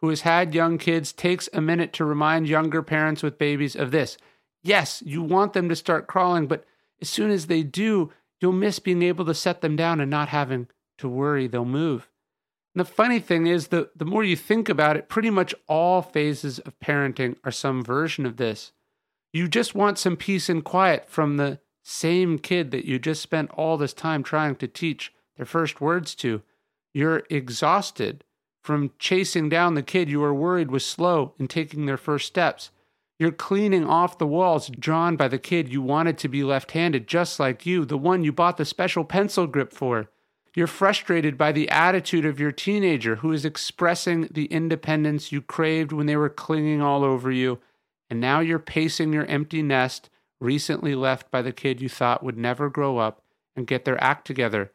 who has had young kids takes a minute to remind younger parents with babies of this. Yes, you want them to start crawling, but as soon as they do, you'll miss being able to set them down and not having to worry they'll move. And the funny thing is, the, the more you think about it, pretty much all phases of parenting are some version of this. You just want some peace and quiet from the same kid that you just spent all this time trying to teach their first words to. You're exhausted from chasing down the kid you were worried was slow in taking their first steps. You're cleaning off the walls drawn by the kid you wanted to be left handed, just like you, the one you bought the special pencil grip for. You're frustrated by the attitude of your teenager who is expressing the independence you craved when they were clinging all over you, and now you're pacing your empty nest, recently left by the kid you thought would never grow up and get their act together.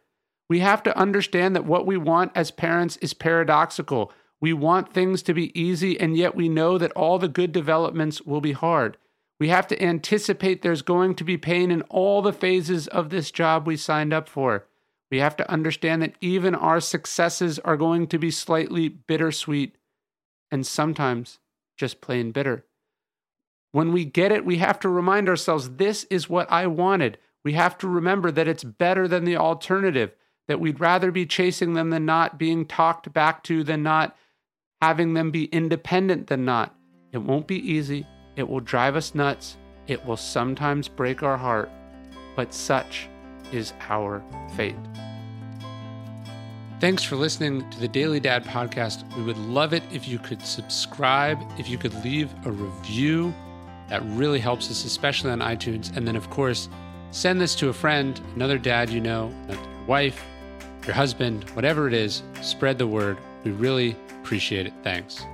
We have to understand that what we want as parents is paradoxical. We want things to be easy, and yet we know that all the good developments will be hard. We have to anticipate there's going to be pain in all the phases of this job we signed up for. We have to understand that even our successes are going to be slightly bittersweet and sometimes just plain bitter. When we get it, we have to remind ourselves this is what I wanted. We have to remember that it's better than the alternative that we'd rather be chasing them than not, being talked back to than not, having them be independent than not. It won't be easy. It will drive us nuts. It will sometimes break our heart. But such is our fate. Thanks for listening to the Daily Dad podcast. We would love it if you could subscribe, if you could leave a review. That really helps us, especially on iTunes. And then, of course, send this to a friend, another dad you know, wife, your husband, whatever it is, spread the word. We really appreciate it. Thanks.